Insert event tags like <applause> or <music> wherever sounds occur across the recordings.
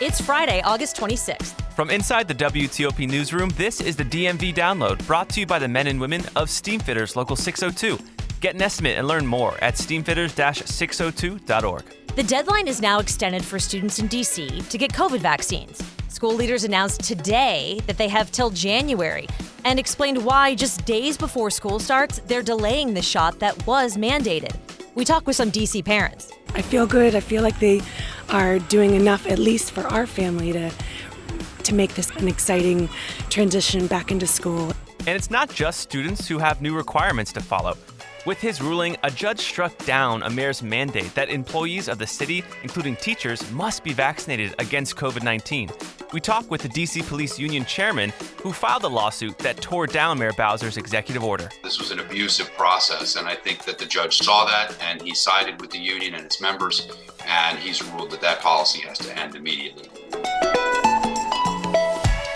It's Friday, August 26th. From inside the WTOP newsroom, this is the DMV download brought to you by the men and women of Steamfitters Local 602. Get an estimate and learn more at steamfitters 602.org. The deadline is now extended for students in DC to get COVID vaccines. School leaders announced today that they have till January and explained why just days before school starts, they're delaying the shot that was mandated. We talked with some DC parents. I feel good. I feel like they are doing enough, at least for our family, to to make this an exciting transition back into school. And it's not just students who have new requirements to follow. With his ruling, a judge struck down a mayor's mandate that employees of the city, including teachers, must be vaccinated against COVID 19. We talked with the DC Police Union chairman who filed the lawsuit that tore down Mayor Bowser's executive order. This was an abusive process, and I think that the judge saw that and he sided with the union and its members, and he's ruled that that policy has to end immediately.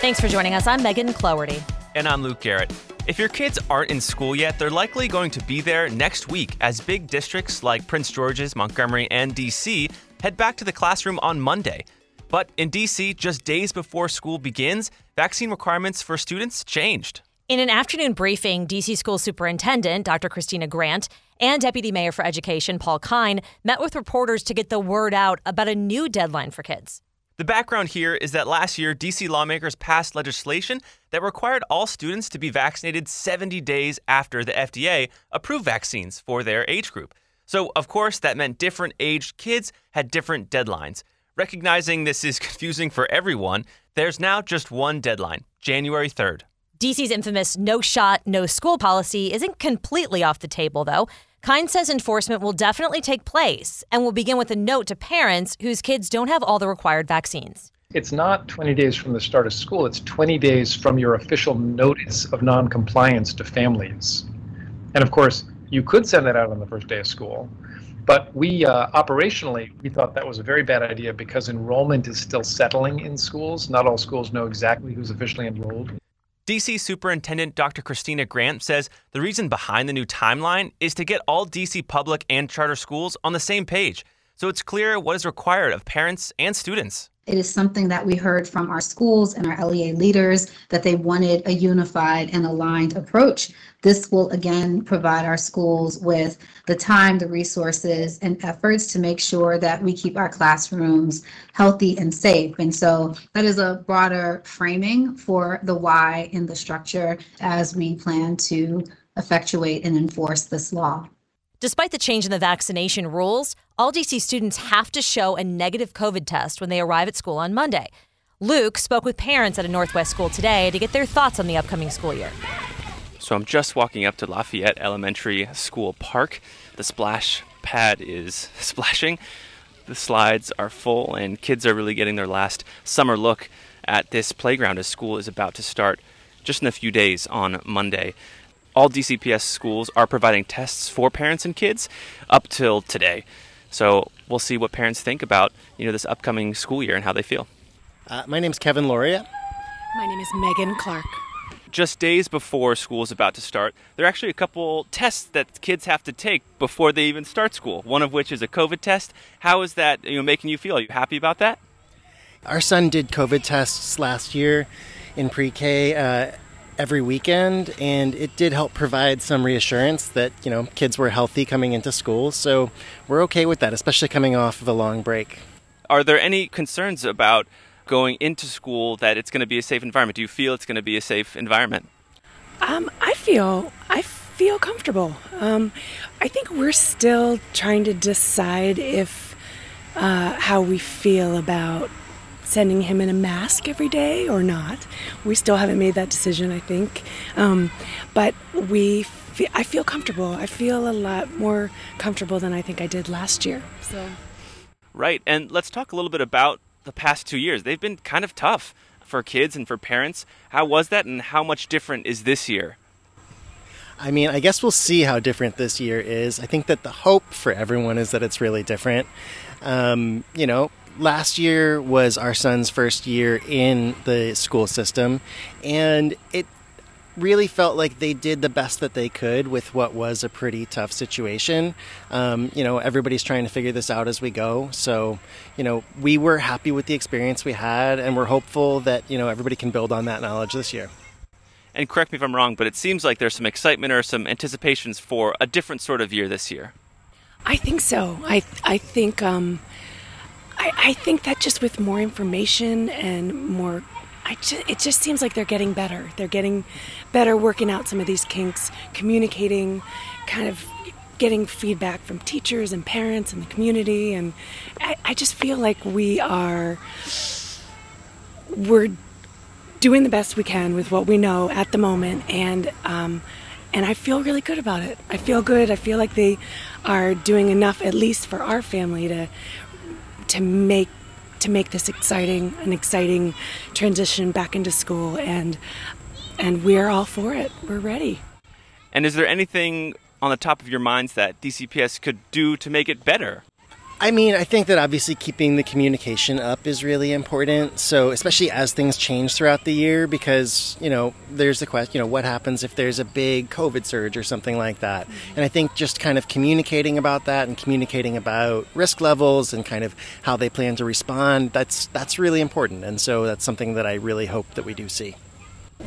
Thanks for joining us. I'm Megan Cloherty. And I'm Luke Garrett. If your kids aren't in school yet, they're likely going to be there next week as big districts like Prince George's, Montgomery, and DC head back to the classroom on Monday. But in DC, just days before school begins, vaccine requirements for students changed. In an afternoon briefing, DC School Superintendent Dr. Christina Grant and Deputy Mayor for Education Paul Kihn met with reporters to get the word out about a new deadline for kids. The background here is that last year, DC lawmakers passed legislation that required all students to be vaccinated 70 days after the FDA approved vaccines for their age group. So, of course, that meant different aged kids had different deadlines. Recognizing this is <laughs> confusing for everyone, there's now just one deadline January 3rd. DC's infamous no shot, no school policy isn't completely off the table, though. Kihn says enforcement will definitely take place and will begin with a note to parents whose kids don't have all the required vaccines. It's not 20 days from the start of school, it's 20 days from your official notice of noncompliance to families. And of course, you could send that out on the first day of school. But we uh, operationally, we thought that was a very bad idea because enrollment is still settling in schools. Not all schools know exactly who's officially enrolled. DC Superintendent Dr. Christina Grant says the reason behind the new timeline is to get all DC public and charter schools on the same page so it's clear what is required of parents and students. It is something that we heard from our schools and our LEA leaders that they wanted a unified and aligned approach. This will again provide our schools with the time, the resources, and efforts to make sure that we keep our classrooms healthy and safe. And so that is a broader framing for the why in the structure as we plan to effectuate and enforce this law. Despite the change in the vaccination rules, all DC students have to show a negative COVID test when they arrive at school on Monday. Luke spoke with parents at a Northwest school today to get their thoughts on the upcoming school year. So I'm just walking up to Lafayette Elementary School Park. The splash pad is <laughs> splashing. The slides are full, and kids are really getting their last summer look at this playground as school is about to start just in a few days on Monday all DCPS schools are providing tests for parents and kids up till today. So we'll see what parents think about you know this upcoming school year and how they feel. Uh, my name is Kevin Loria. My name is Megan Clark. Just days before school is about to start, there are actually a couple tests that kids have to take before they even start school. One of which is a COVID test. How is that you know making you feel? Are you happy about that? Our son did COVID tests last year in pre-K. Uh, every weekend, and it did help provide some reassurance that you know kids were healthy coming into school. So we're okay with that, especially coming off of a long break. Are there any concerns about going into school that it's going to be a safe environment? Do you feel it's going to be a safe environment? Um, I feel I feel comfortable. Um, I think we're still trying to decide if uh, how we feel about sending him in a mask every day or not. We still haven't made that decision, I think. Um, but we, fe- I feel comfortable. I feel a lot more comfortable than I think I did last year. So. Right. And let's talk a little bit about the past two years. They've been kind of tough for kids and for parents. How was that, and how much different is this year? I mean, I guess we'll see how different this year is. I think that the hope for everyone is that it's really different. Um, you know, last year was our son's first year in the school system, and it really felt like they did the best that they could with what was a pretty tough situation. Um, you know, everybody's trying to figure this out as we go. So, you know, we were happy with the experience we had, and we're hopeful that, you know, everybody can build on that knowledge this year. And correct me if I'm wrong, but it seems like there's some excitement or some anticipations for a different sort of year this year. I think so. I I think um, I, I think that just with more information and more just, it just seems like they're getting better. They're getting better working out some of these kinks, communicating, kind of getting feedback from teachers and parents and the community. And I, I just feel like we are, we're doing the best we can with what we know at the moment. And, um, and I feel really good about it. I feel good. I feel like they are doing enough, at least for our family, to to make to make this exciting an exciting transition back into school and and we're all for it. We're ready. And is there anything on the top of your minds that dcps could do to make it better I mean, I think that obviously keeping the communication up is really important. So, especially as things change throughout the year, because, you know, there's the question, you know, what happens if there's a big COVID surge or something like that? And I think just kind of communicating about that and communicating about risk levels and kind of how they plan to respond, that's, that's really important. And so that's something that I really hope that we do see.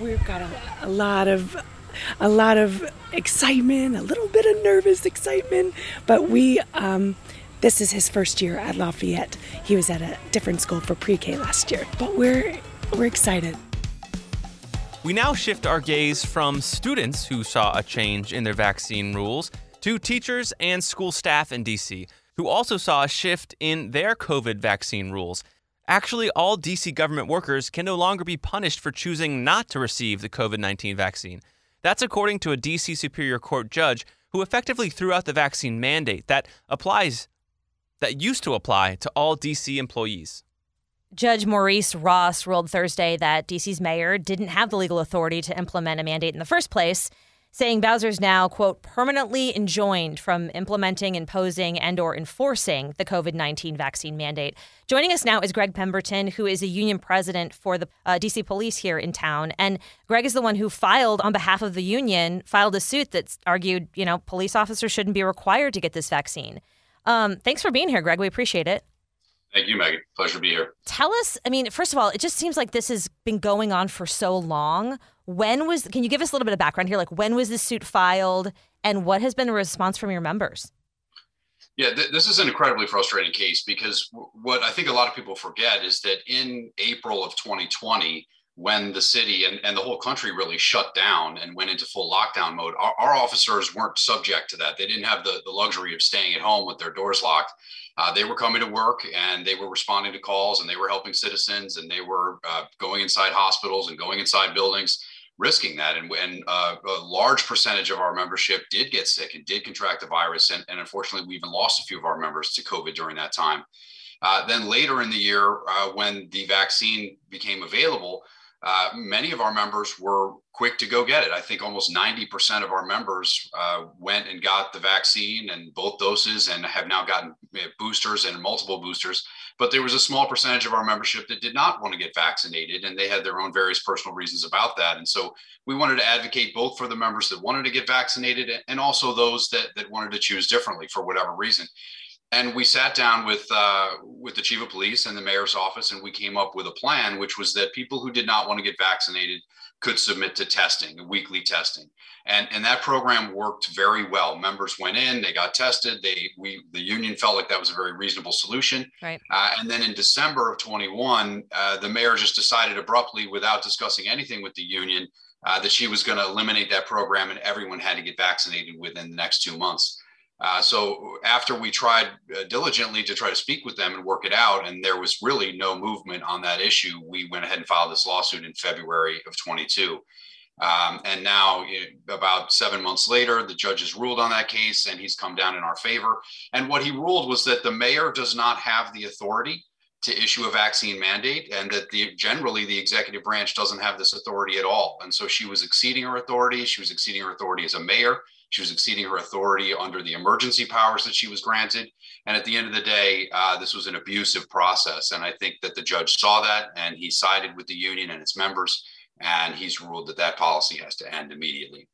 We've got a, a lot of a lot of excitement, a little bit of nervous excitement, but we um, this is his first year at Lafayette. He was at a different school for pre-K last year, but we're we're excited. We now shift our gaze from students who saw a change in their vaccine rules to teachers and school staff in DC who also saw a shift in their COVID vaccine rules. Actually, all DC government workers can no longer be punished for choosing not to receive the COVID 19 vaccine. That's according to a DC Superior Court judge who effectively threw out the vaccine mandate that applies that used to apply to all DC employees. Judge Maurice Ross ruled Thursday that DC's mayor didn't have the legal authority to implement a mandate in the first place, saying Bowser's now, quote, permanently enjoined from implementing, imposing, and or enforcing the COVID-19 vaccine mandate. Joining us now is Greg Pemberton, who is a union president for the uh, DC police here in town. And Greg is the one who filed on behalf of the union, filed a suit that argued, you know, police officers shouldn't be required to get this vaccine. Um, thanks for being here, Greg. We appreciate it. Thank you, Megan. Pleasure to be here. Tell us, I mean, first of all, it just seems like this has been going on for so long. When was, can you give us a little bit of background here? Like, when was this suit filed and what has been the response from your members? Yeah, th- this is an incredibly frustrating case because w- what I think a lot of people forget is that in April of 2020, when the city and, and the whole country really shut down and went into full lockdown mode, our, our officers weren't subject to that. They didn't have the, the luxury of staying at home with their doors locked. Uh, they were coming to work and they were responding to calls and they were helping citizens and they were uh, going inside hospitals and going inside buildings, risking that. And, and uh, a large percentage of our membership did get sick and did contract the virus. And, and unfortunately, we even lost a few of our members to COVID during that time. Uh, then later in the year, uh, when the vaccine became available, uh, many of our members were quick to go get it. I think almost 90% of our members uh, went and got the vaccine and both doses and have now gotten boosters and multiple boosters. But there was a small percentage of our membership that did not want to get vaccinated, and they had their own various personal reasons about that. And so we wanted to advocate both for the members that wanted to get vaccinated and also those that, that wanted to choose differently for whatever reason and we sat down with uh, with the chief of police and the mayor's office, and we came up with a plan, which was that people who did not want to get vaccinated could submit to testing, weekly testing, and and that program worked very well. Members went in, they got tested. They we the union felt like that was a very reasonable solution. Right. Uh, and then in December of 21, uh, the mayor just decided abruptly, without discussing anything with the union, uh, that she was going to eliminate that program, and everyone had to get vaccinated within the next two months. Uh, so after we tried uh, diligently to try to speak with them and work it out, and there was really no movement on that issue, we went ahead and filed this lawsuit in February of 22. Um, and now, about seven months later, the judge has ruled on that case and he's come down in our favor. And what he ruled was that the mayor does not have the authority to issue a vaccine mandate and that the generally the executive branch doesn't have this authority at all. And so she was exceeding her authority. She was exceeding her authority as a mayor. She was exceeding her authority under the emergency powers that she was granted. And at the end of the day, uh, this was an abusive process. And I think that the judge saw that and he sided with the union and its members and he's ruled that that policy has to end immediately.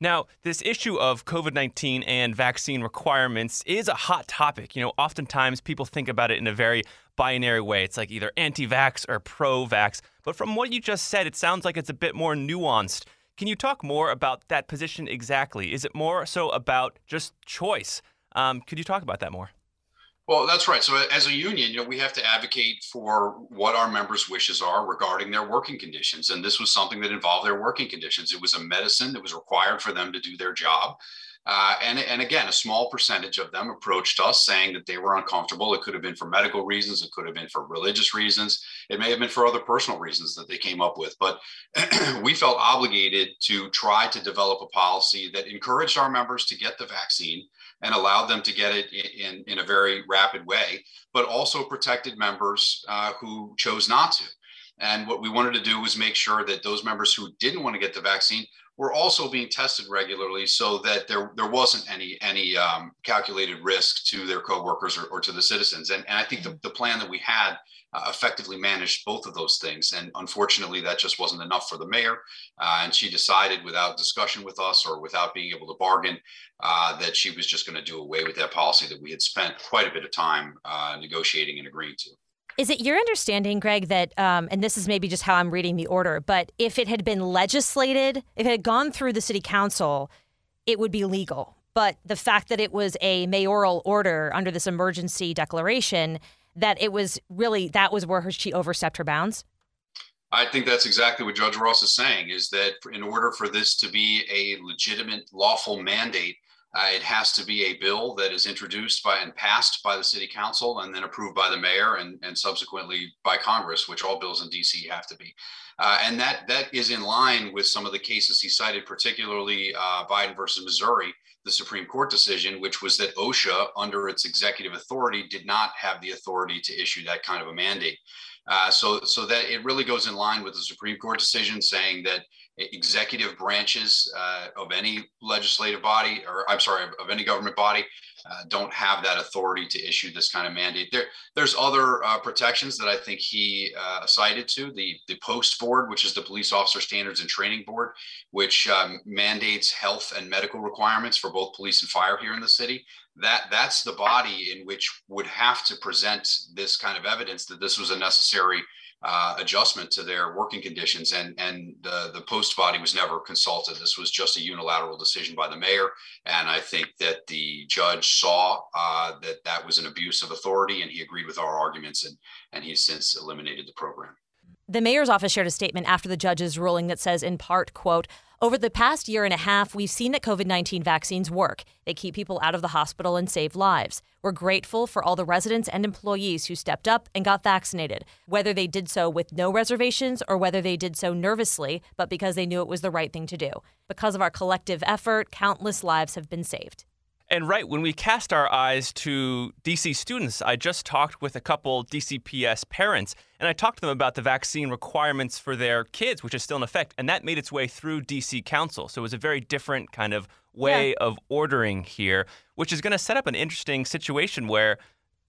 Now, this issue of COVID 19 and vaccine requirements is a hot topic. You know, oftentimes people think about it in a very binary way. It's like either anti vax or pro vax. But from what you just said, it sounds like it's a bit more nuanced. Can you talk more about that position exactly? Is it more so about just choice? Um, could you talk about that more? Well, that's right. So as a union, you know, we have to advocate for what our members' wishes are regarding their working conditions. And this was something that involved their working conditions. It was a medicine that was required for them to do their job. Uh, and, and again, a small percentage of them approached us saying that they were uncomfortable. It could have been for medical reasons, it could have been for religious reasons, it may have been for other personal reasons that they came up with. But <clears throat> we felt obligated to try to develop a policy that encouraged our members to get the vaccine and allowed them to get it in, in a very rapid way, but also protected members uh, who chose not to. And what we wanted to do was make sure that those members who didn't want to get the vaccine were also being tested regularly so that there, there wasn't any, any um, calculated risk to their coworkers or, or to the citizens. And, and I think the, mm-hmm. the plan that we had uh, effectively managed both of those things. And unfortunately, that just wasn't enough for the mayor. Uh, and she decided without discussion with us or without being able to bargain uh, that she was just going to do away with that policy that we had spent quite a bit of time uh, negotiating and agreeing to. Is it your understanding, Greg, that, um, and this is maybe just how I'm reading the order, but if it had been legislated, if it had gone through the city council, it would be legal. But the fact that it was a mayoral order under this emergency declaration, that it was really, that was where her, she overstepped her bounds? I think that's exactly what Judge Ross is saying is that in order for this to be a legitimate, lawful mandate, uh, it has to be a bill that is introduced by and passed by the city council and then approved by the mayor and, and subsequently by Congress, which all bills in DC have to be. Uh, and that that is in line with some of the cases he cited, particularly uh, Biden versus Missouri, the Supreme Court decision, which was that OSHA, under its executive authority, did not have the authority to issue that kind of a mandate. Uh, so, so that it really goes in line with the Supreme Court decision saying that executive branches uh, of any legislative body, or I'm sorry, of any government body, uh, don't have that authority to issue this kind of mandate. There, there's other uh, protections that I think he uh, cited to the the Post Board, which is the Police Officer Standards and Training Board, which um, mandates health and medical requirements for both police and fire here in the city. That that's the body in which would have to present this kind of evidence that this was a necessary uh, adjustment to their working conditions. And, and the, the post body was never consulted. This was just a unilateral decision by the mayor. And I think that the judge saw uh, that that was an abuse of authority and he agreed with our arguments and, and he's since eliminated the program. The mayor's office shared a statement after the judge's ruling that says, in part, quote, over the past year and a half, we've seen that COVID 19 vaccines work. They keep people out of the hospital and save lives. We're grateful for all the residents and employees who stepped up and got vaccinated, whether they did so with no reservations or whether they did so nervously, but because they knew it was the right thing to do. Because of our collective effort, countless lives have been saved. And right, when we cast our eyes to DC students, I just talked with a couple DCPS parents and I talked to them about the vaccine requirements for their kids, which is still in effect. And that made its way through DC Council. So it was a very different kind of way yeah. of ordering here, which is going to set up an interesting situation where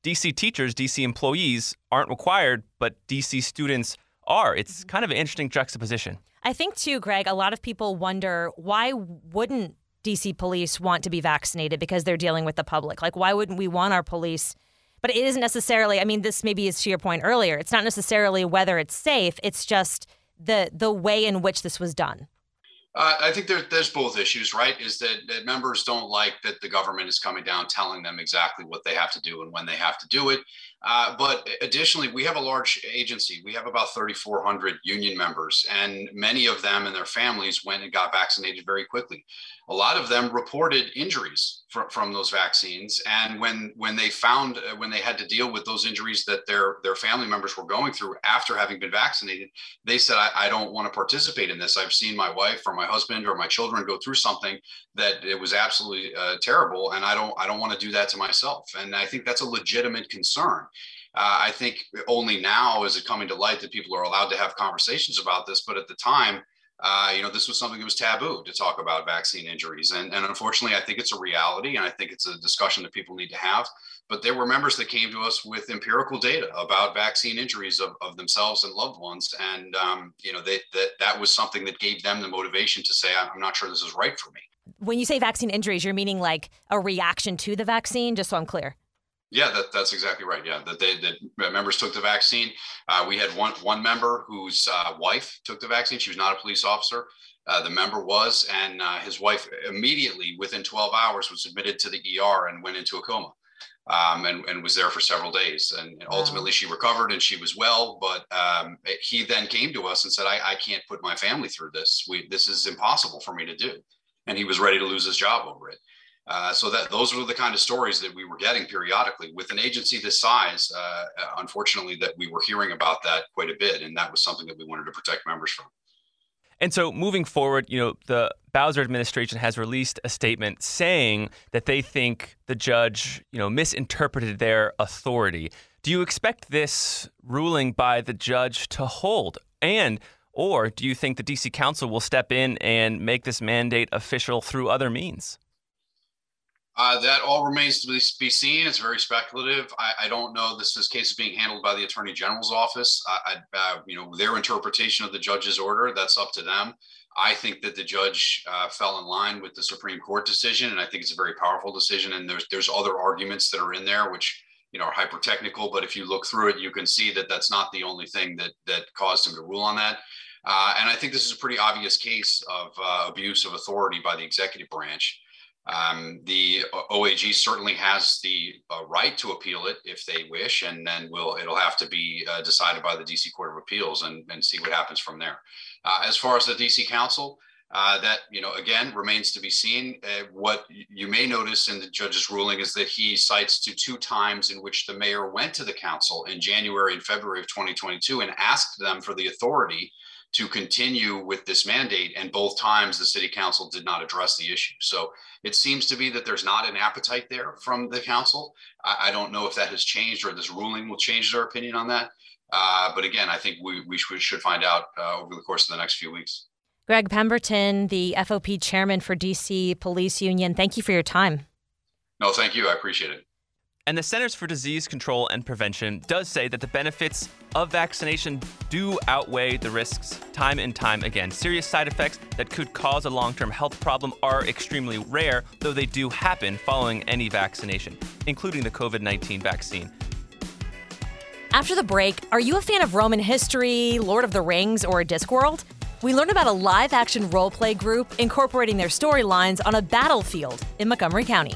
DC teachers, DC employees aren't required, but DC students are. It's mm-hmm. kind of an interesting juxtaposition. I think, too, Greg, a lot of people wonder why wouldn't DC police want to be vaccinated because they're dealing with the public. Like, why wouldn't we want our police? But it isn't necessarily. I mean, this maybe is to your point earlier. It's not necessarily whether it's safe. It's just the the way in which this was done. Uh, I think there, there's both issues, right? Is that, that members don't like that the government is coming down telling them exactly what they have to do and when they have to do it. Uh, but additionally, we have a large agency. We have about 3,400 union members, and many of them and their families went and got vaccinated very quickly. A lot of them reported injuries fr- from those vaccines, and when when they found uh, when they had to deal with those injuries that their their family members were going through after having been vaccinated, they said, "I, I don't want to participate in this. I've seen my wife or my husband or my children go through something that it was absolutely uh, terrible, and I don't I don't want to do that to myself." And I think that's a legitimate concern. Uh, I think only now is it coming to light that people are allowed to have conversations about this. But at the time, uh, you know, this was something that was taboo to talk about vaccine injuries. And, and unfortunately, I think it's a reality and I think it's a discussion that people need to have. But there were members that came to us with empirical data about vaccine injuries of, of themselves and loved ones. And, um, you know, they, that, that was something that gave them the motivation to say, I'm not sure this is right for me. When you say vaccine injuries, you're meaning like a reaction to the vaccine, just so I'm clear. Yeah, that, that's exactly right. Yeah, that they that members took the vaccine. Uh, we had one one member whose uh, wife took the vaccine. She was not a police officer. Uh, the member was, and uh, his wife immediately within 12 hours was admitted to the ER and went into a coma, um, and, and was there for several days. And, and ultimately, she recovered and she was well. But um, he then came to us and said, I, "I can't put my family through this. We, this is impossible for me to do." And he was ready to lose his job over it. Uh, so that those were the kind of stories that we were getting periodically with an agency this size. Uh, unfortunately, that we were hearing about that quite a bit, and that was something that we wanted to protect members from. And so, moving forward, you know, the Bowser administration has released a statement saying that they think the judge, you know, misinterpreted their authority. Do you expect this ruling by the judge to hold? And or do you think the DC Council will step in and make this mandate official through other means? Uh, that all remains to be seen. It's very speculative. I, I, don't know. This, this case is being handled by the Attorney General's office. I, I, uh, you know, their interpretation of the judge's order. That's up to them. I think that the judge uh, fell in line with the Supreme Court decision, and I think it's a very powerful decision. And there's there's other arguments that are in there which you know are hyper technical, but if you look through it, you can see that that's not the only thing that that caused him to rule on that. Uh, and I think this is a pretty obvious case of uh, abuse of authority by the executive branch. Um, the OAG certainly has the uh, right to appeal it if they wish, and then will it'll have to be uh, decided by the DC Court of Appeals and, and see what happens from there. Uh, as far as the DC Council, uh, that you know again remains to be seen. Uh, what you may notice in the judge's ruling is that he cites to two times in which the mayor went to the council in January and February of 2022 and asked them for the authority to continue with this mandate. And both times the city council did not address the issue. So it seems to be that there's not an appetite there from the council. I, I don't know if that has changed or this ruling will change their opinion on that. Uh, but again, I think we, we should find out uh, over the course of the next few weeks. Greg Pemberton, the FOP chairman for DC Police Union, thank you for your time. No, thank you. I appreciate it. And the Centers for Disease Control and Prevention does say that the benefits of vaccination do outweigh the risks time and time again. Serious side effects that could cause a long term health problem are extremely rare, though they do happen following any vaccination, including the COVID 19 vaccine. After the break, are you a fan of Roman history, Lord of the Rings, or Discworld? We learn about a live action role play group incorporating their storylines on a battlefield in Montgomery County.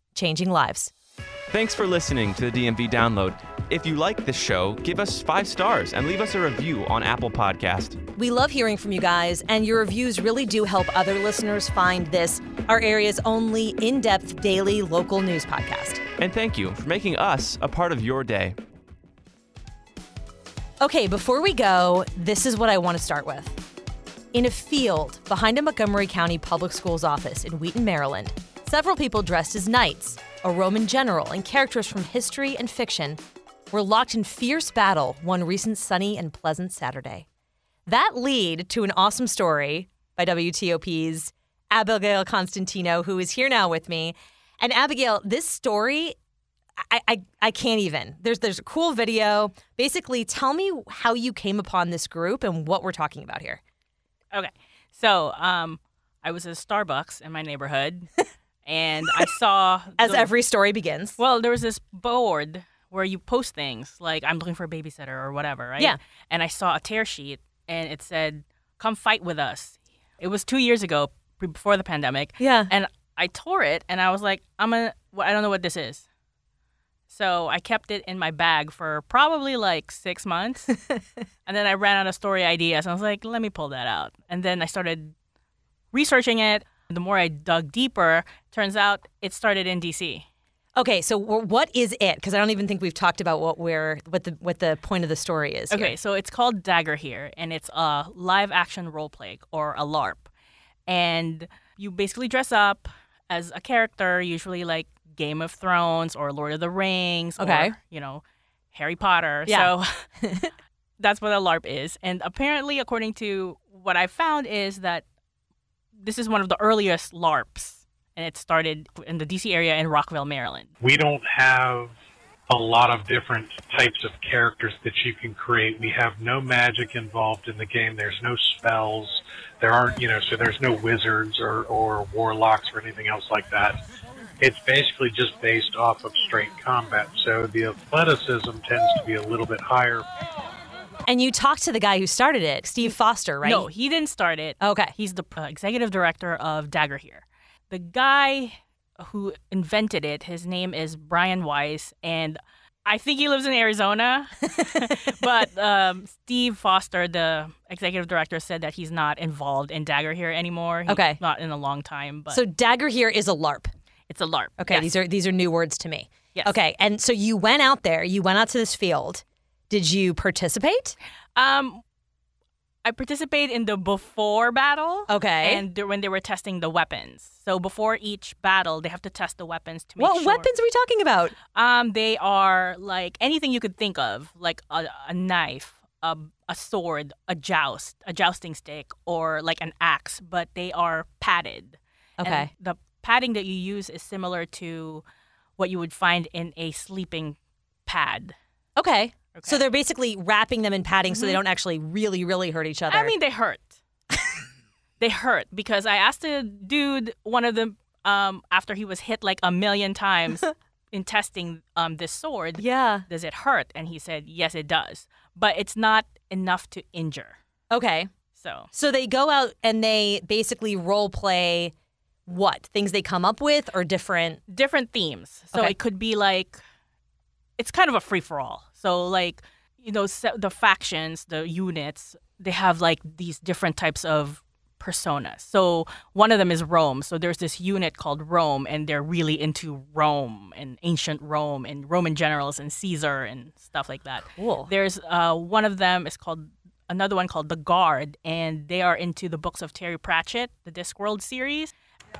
changing lives. Thanks for listening to the DMV Download. If you like this show, give us five stars and leave us a review on Apple Podcast. We love hearing from you guys, and your reviews really do help other listeners find this, our area's only in-depth daily local news podcast. And thank you for making us a part of your day. Okay, before we go, this is what I want to start with. In a field behind a Montgomery County Public Schools office in Wheaton, Maryland, Several people dressed as knights, a Roman general, and characters from history and fiction were locked in fierce battle one recent sunny and pleasant Saturday. That lead to an awesome story by WTOP's Abigail Constantino, who is here now with me. And Abigail, this story, I, I I can't even. There's there's a cool video. Basically, tell me how you came upon this group and what we're talking about here. Okay. So, um, I was at Starbucks in my neighborhood, <laughs> and I saw <laughs> As the- every story begins. Well, there was this board where you post things like I'm looking for a babysitter or whatever, right? Yeah. And I saw a tear sheet, and it said, "Come fight with us." It was two years ago, before the pandemic. Yeah. And I tore it, and I was like, "I'm gonna. well, I don't know what this is." So I kept it in my bag for probably like six months, <laughs> and then I ran out of story ideas. And I was like, "Let me pull that out." And then I started researching it. The more I dug deeper, turns out it started in DC. Okay, so what is it? Because I don't even think we've talked about what we're what the what the point of the story is. Okay, here. so it's called Dagorhir, and it's a live action role play or a LARP. And you basically dress up as a character, usually like Game of Thrones or Lord of the Rings Okay. or, you know, Harry Potter. Yeah. So <laughs> that's what a LARP is. And apparently, according to what I found, is that this is one of the earliest LARPs. And it started in the DC area in Rockville, Maryland. we don't have a lot of different types of characters that you can create. We have no magic involved in the game. There's no spells. There aren't, you know, so there's no wizards or, or warlocks or anything else like that. It's basically just based off of straight combat. So the athleticism tends to be a little bit higher. And you talked to the guy who started it, Steve Foster, right? No, he didn't start it. Okay. He's the uh, executive director of Dagorhir. The guy who invented it, his name is Brian Weiss, and I think he lives in Arizona. <laughs> but um, Steve Foster, the executive director, said that he's not involved in Dagorhir anymore. He's Okay. Not in a long time, but So Dagorhir is a LARP. it's a LARP. Okay, Yes. these are these are new words to me. Yes. Okay, and so you went out there, you went out to this field. Did you participate? Um, I participated in the before battle. Okay. And when they were testing the weapons. So before each battle, they have to test the weapons to make what sure. What weapons are we talking about? Um, they are like anything you could think of, like a, a knife, a, a sword, a joust, a jousting stick, or like an axe, but they are padded. And Okay. the padding that you use is similar to what you would find in a sleeping pad. Okay. So they're basically wrapping them in padding so they don't actually really, really hurt each other. I mean, they hurt. <laughs> they hurt because I asked a dude, one of them, um, after he was hit like a million times <laughs> in testing um, this sword, yeah. does it hurt? And he said, yes, it does. But it's not enough to injure. Okay. So, So they go out and they basically role play what things they come up with or different. different themes. So Okay. it could be like, it's kind of a free for all. So, like, you know, the factions, the units, they have like these different types of personas. So one of them is Rome. So there's this unit called Rome, and they're really into Rome and ancient Rome and Roman generals and Caesar and stuff like that. Cool. There's uh, one of them is called another one called the Guard, and they are into the books of Terry Pratchett, the Discworld series.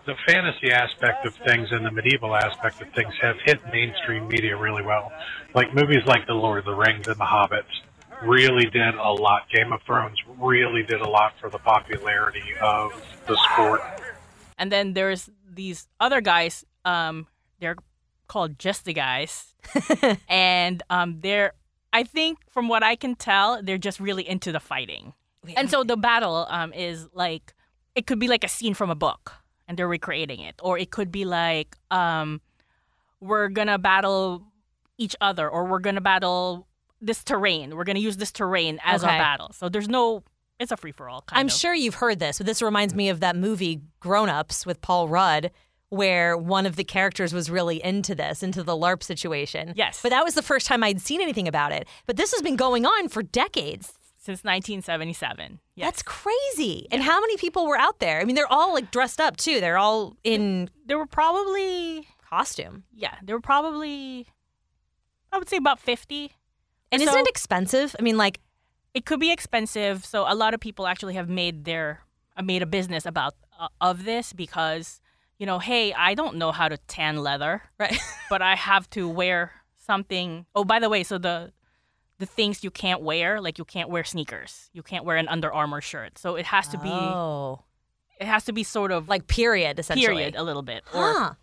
The fantasy aspect of things and the medieval aspect of things have hit mainstream media really well. Like movies like The Lord of the Rings and The Hobbit really did a lot. Game of Thrones really did a lot for the popularity of the sport. And then there's these other guys. Um, they're called just the guys, <laughs> and um, they're. I think from what I can tell, they're just really into the fighting. And so the battle um, is like it could be like a scene from a book, and they're recreating it, or it could be like um, we're gonna battle each other, or we're gonna battle this terrain. We're gonna use this terrain as Okay. our battle. So there's no. It's a free for all. I'm sure you've heard this, but this reminds me of that movie Grown Ups with Paul Rudd, where one of the characters was really into this, into the LARP situation. Yes. But that was the first time I'd seen anything about it. But this has been going on for decades. since 1977. Yes. That's crazy. And how many people were out there? I mean, they're all like dressed up too. They're all in there were probably costume. yeah, there were probably I would say about 50. And So- isn't it expensive? I mean, like, It could be expensive, so a lot of people actually have made their uh, made a business about uh, of this because you know, hey, I don't know how to tan leather, right? but I have to wear something. Oh, by the way, so the the things you can't wear, like you can't wear sneakers, you can't wear an Under Armour shirt, so it has to be oh, it has to be sort of like period, essentially. period a little bit, or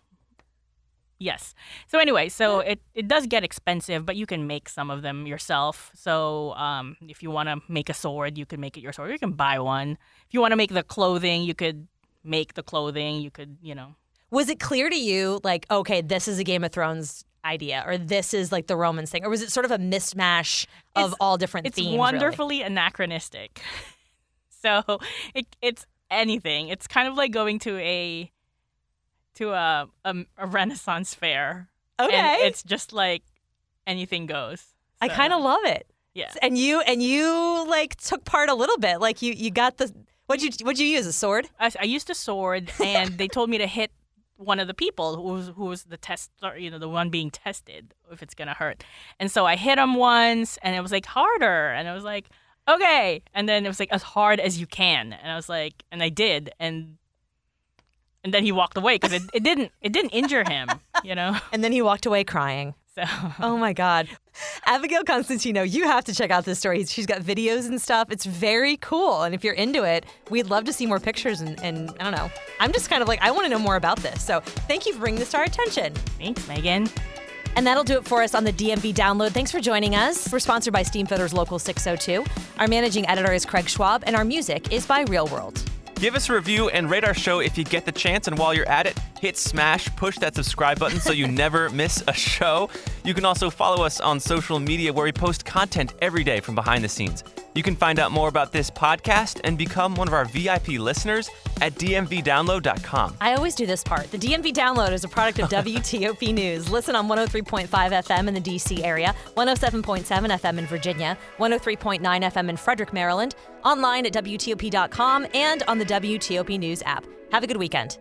Yes. So anyway, so it, it does get expensive, but you can make some of them yourself. So um, if you want to make a sword, you can make it your sword. You can buy one. If you want to make the clothing, you could make the clothing. You could, you know. Was it clear to you, like, okay, this is a Game of Thrones idea, or this is like the Romans thing, or was it sort of a mismatch of It's- all different It's themes? really? wonderfully anachronistic. <laughs> so it, it's anything. It's kind of like going to a to a a, a Renaissance fair. Okay. And it's just like anything goes. I kind of love it. yeah. And you and you like took part a little bit. Like you you got the what'd you what'd you use a sword? I, I used a sword, and they told me to hit one of the people who was, who was the test, you know, the one being tested if it's gonna hurt. And so I hit him once, and it was like harder, and I was like, okay. And then it was like as hard as you can, and I was like, and I did, and and then he walked away because it, it didn't it didn't injure him, you know. <laughs> And then he walked away crying. So Oh my God. Abigail Constantino, you have to check out this story. She's got videos and stuff. It's very cool. And if you're into it, we'd love to see more pictures. And, and I don't know. I'm just kind of like, I want to know more about this. So thank you for bringing this to our attention. thanks, Megan. And that'll do it for us on the DMV download. Thanks for joining us. We're sponsored by Steamfitters Local 602. Our managing editor is Craig Schwab, and our music is by Real World. Give us a review and rate our show if you get the chance. And while you're at it, hit smash, push that subscribe button so you never miss a show. You can also follow us on social media where we post content every day from behind the scenes. You can find out more about this podcast and become one of our VIP listeners at dmvdownload.com. I always do this part. The DMV download is a product of WTOP <laughs> News. Listen on 103.5 FM in the DC area, 107.7 FM in Virginia, 103.9 FM in Frederick, Maryland, online at WTOP.com, and on the WTOP News app. Have a good weekend.